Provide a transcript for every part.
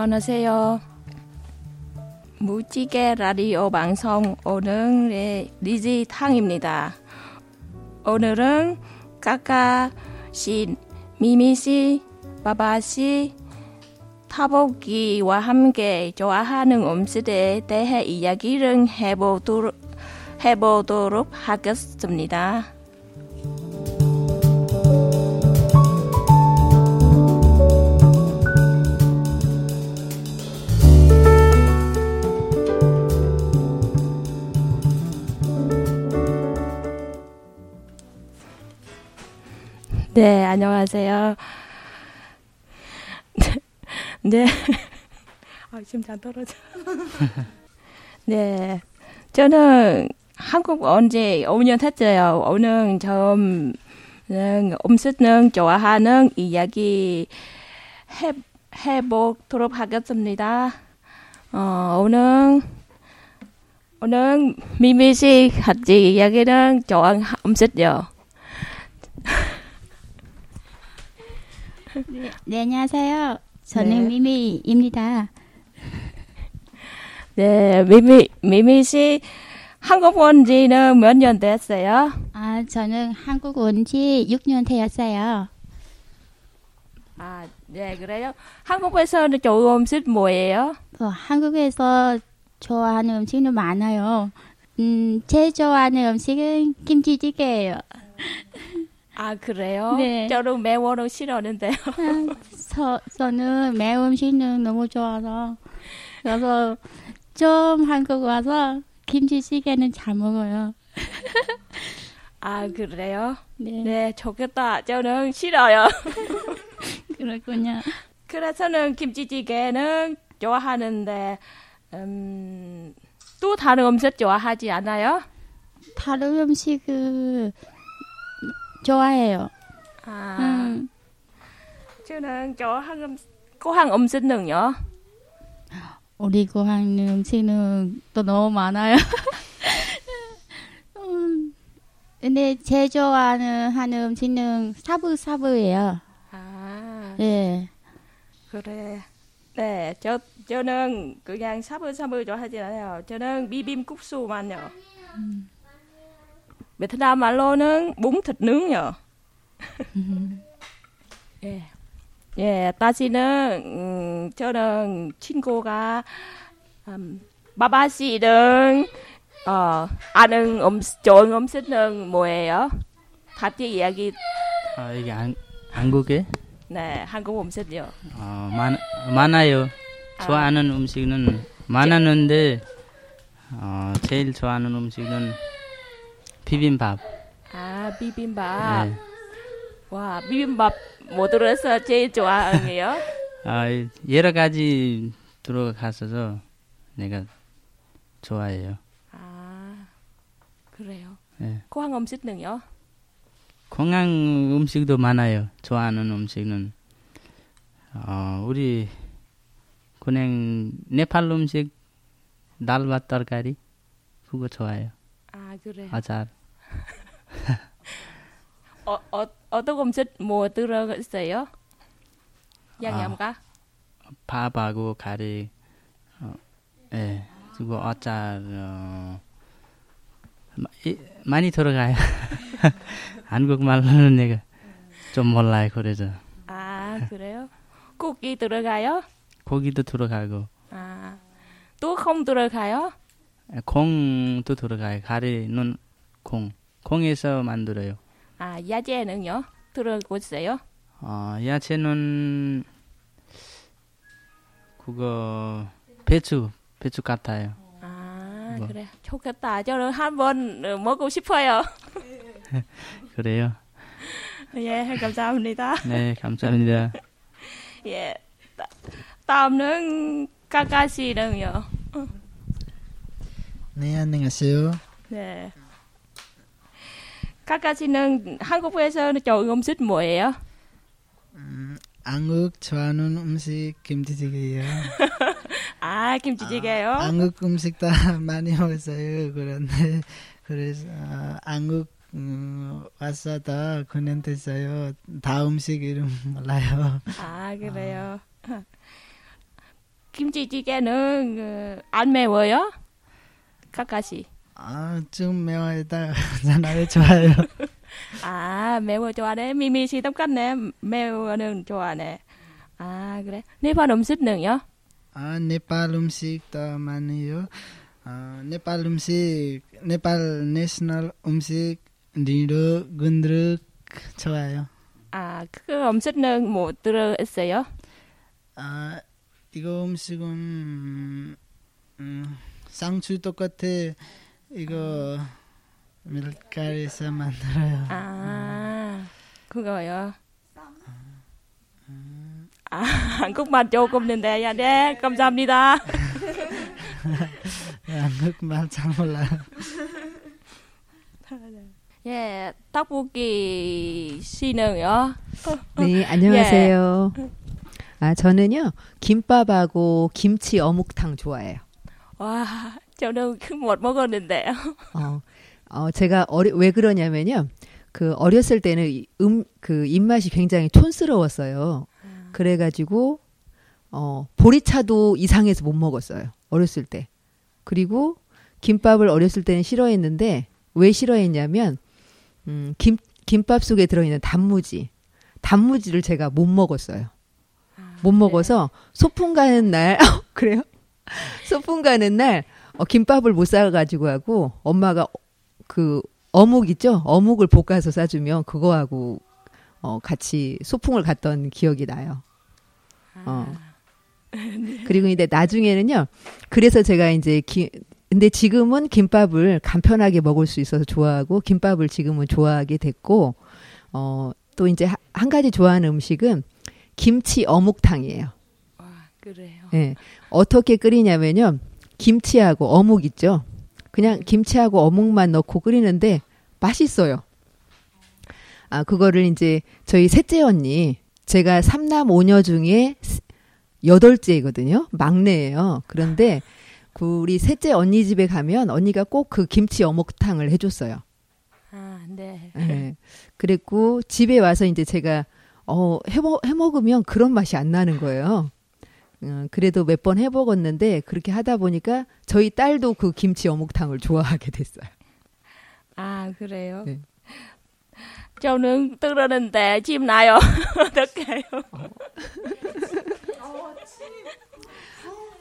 안녕하세요. 무지개 라디오 방송 오늘의 리지탕입니다. 오늘은 까까 씨, 미미 씨, 바바 씨, 타보기와 함께 좋아하는 음식에 대해 이야기를 해보도록, 해보도록 하겠습니다. 네, 안녕하세요. 네. 아, 심장 떨어져. 네. 저는 한국 언제 5년 했어요. 오늘 좀 음식은 좋아하는 이야기 해, 해보도록 하겠습니다. 어, 오늘, 오늘 미미 씨 같이 이야기는 좋아하는 음식요. 네, 네, 안녕하세요. 저는 네. 미미입니다. 네, 미미, 미미 씨 한국 온 지는 몇 년 됐어요? 아, 저는 한국 온 지 6년 되었어요. 아, 네, 그래요? 한국에서는 좋은 음식 뭐예요? 그 한국에서 좋아하는 음식은 많아요. 음, 제일 좋아하는 음식은 김치찌개예요. 아, 그래요? 네. 저는 매워를 싫어하는데요. 아, 저, 저는 매운 음식은 너무 좋아서 그래서 좀 한국 와서 김치찌개는 잘 먹어요. 아, 그래요? 네, 네, 좋겠다. 저는 싫어요. 그렇군요. 그래서는 김치찌개는 좋아하는데, 음, 또 다른 음식 좋아하지 않아요? 다른 음식을 좋아해요. 아, 음, 저는 좋아하는 음, 고향 음식은요? 우리 고향 음식은 또 너무 많아요. 음, 근데 제일 좋아하는 하는 음식은 사부사부예요. 아, 네. 그래. 네, 저, 저는 그냥 샤브샤브 좋아하지 않아요. 저는 비빔국수만요. 베트남 말로는 뭉 thịt nướng 요. 예. 예, 다시는 음, 저는 친구가 음, 바바 씨는 어, 아는 음식, 좋은 음식은 뭐예요? 같이 이야기, 아, 이게 안, 한국에 네, 한국 음식이요. 어, 많, 많아요. 좋아하는 음식은 많았는데 어, 제일 좋아하는 음식은 비빔밥. 아 비빔밥. 네. 와 비빔밥 뭐 들어서 제일 좋아해요? 아 여러 가지 들어가서 내가 좋아해요. 아 그래요. 네. 공항 음식은요? 공항 음식도 많아요. 좋아하는 음식은 어, 우리 그냥 네팔 음식 날밭 떨가리 그거 좋아요. 아 그래요. 아잘. 어, 어, 어떤 음식 뭐 들어있어요? 양념가? 밥하고 가리, 어, 예, 그리고 어짜 어, 마- 이- 많이 들어가요. 한국말로는 내가 좀 몰라요. 그래서 아, 그래요? 고기 들어가요? 고기도 들어가고 아, 또 không 들어가요? 콩도 들어가요. 가리는 콩, 콩에서 만들어요. 아, 야채는요? 있어요? 어, 야채는 그거 배추, 배추 같아요. 아, 뭐. 그래. 좋겠다. 저는 한번 어, 먹고 싶어요. 그래요. 예, 감사합니다. 네, 감사합니다. 예. 따- 다음은 까까 씨는요? 네, 안녕하세요. 네. 까까 씨는 한국에서는 좋은 음식 뭐예요? 한국 좋아하는 음식 김치찌개예요. 아, 김치찌개요? 한국 음식 다 많이 먹었어요. 그런데 그래서 아, 한국 음, 다 9년 됐어요. 다 음식 이름 몰라요. 아, 그래요. 김치찌개는 어, 안 매워요? 까까시. 아, 좀 매워다 하잖아요. 좋아요. 아, 매워 좋아하네. 미미 씨 똑같네. 매워는 좋아하네. 아, 그래. 네팔 음식은요? 아, 네팔 음식도 많아요. 아, 네팔 음식, 네팔 내셔널 음식, 리로, 군드룩 좋아요. 아, 그 음식은 뭐 들어있어요? 아, 이거 음식은 음, 상추 똑같아. 이거 밀가루에서 만들어요. 아, 그거요. 아, 한국말 조금 는데요. 네, 감사합니다. 한국말 잘 몰라요. 예, 떡볶이 씨는요? 네, 안녕하세요. 아, 저는요, 김밥하고 김치 어묵탕 좋아해요. 와, 저는 못 먹었는데요. 어, 어, 제가 어리, 왜 그러냐면요. 그 어렸을 때는 이 음, 그 입맛이 굉장히 촌스러웠어요. 그래가지고, 어, 보리차도 이상해서 못 먹었어요. 어렸을 때. 그리고 김밥을 어렸을 때는 싫어했는데, 왜 싫어했냐면, 음, 김, 김밥 속에 들어있는 단무지. 단무지를 제가 못 먹었어요. 못 먹어서 소풍 가는 날, 그래요? 소풍 가는 날, 어, 김밥을 못 사가지고 하고, 엄마가 그 어묵 있죠? 어묵을 볶아서 싸주면 그거하고 어, 같이 소풍을 갔던 기억이 나요. 어. 그리고 이제 나중에는요. 그래서 제가 이제 기, 근데 지금은 김밥을 간편하게 먹을 수 있어서 좋아하고 김밥을 지금은 좋아하게 됐고 어, 또 이제 하- 한 가지 좋아하는 음식은 김치 어묵탕이에요. 와, 그래요. 예. 어떻게 끓이냐면요. 김치하고 어묵 있죠. 그냥 김치하고 어묵만 넣고 끓이는데 맛있어요. 아, 그거를 이제 저희 셋째 언니, 제가 삼남 오녀 중에 스- 여덟째거든요. 막내예요. 그런데 그 우리 셋째 언니 집에 가면 언니가 꼭 그 김치 어묵탕을 해줬어요. 아, 네. 예. 그랬고 집에 와서 이제 제가 어 해먹 해먹으면 그런 맛이 안 나는 거예요. 음, 그래도 몇 번 해먹었는데 그렇게 하다 보니까 저희 딸도 그 김치 어묵탕을 좋아하게 됐어요. 아, 그래요. 네. 저는 들었는데 침 나요. 어떡해요?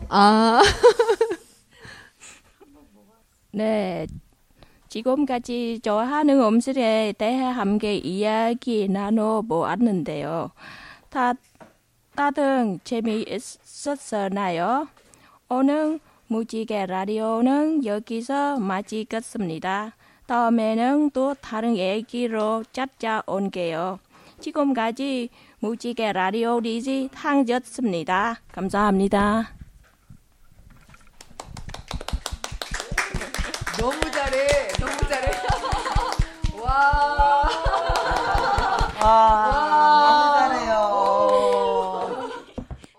아, 네. 지금까지 좋아하는 음식에 대해 함께 이야기 나눠보았는데요. 다, 다등 재미있었나요? 오늘 무지개 라디오는 여기서 마치겠습니다. 다음에는 또 다른 얘기로 찾아온게요. 지금까지 무지개 라디오 리지 탕졌습니다. 감사합니다. 너무 잘해. 너무 잘해. 와. 와.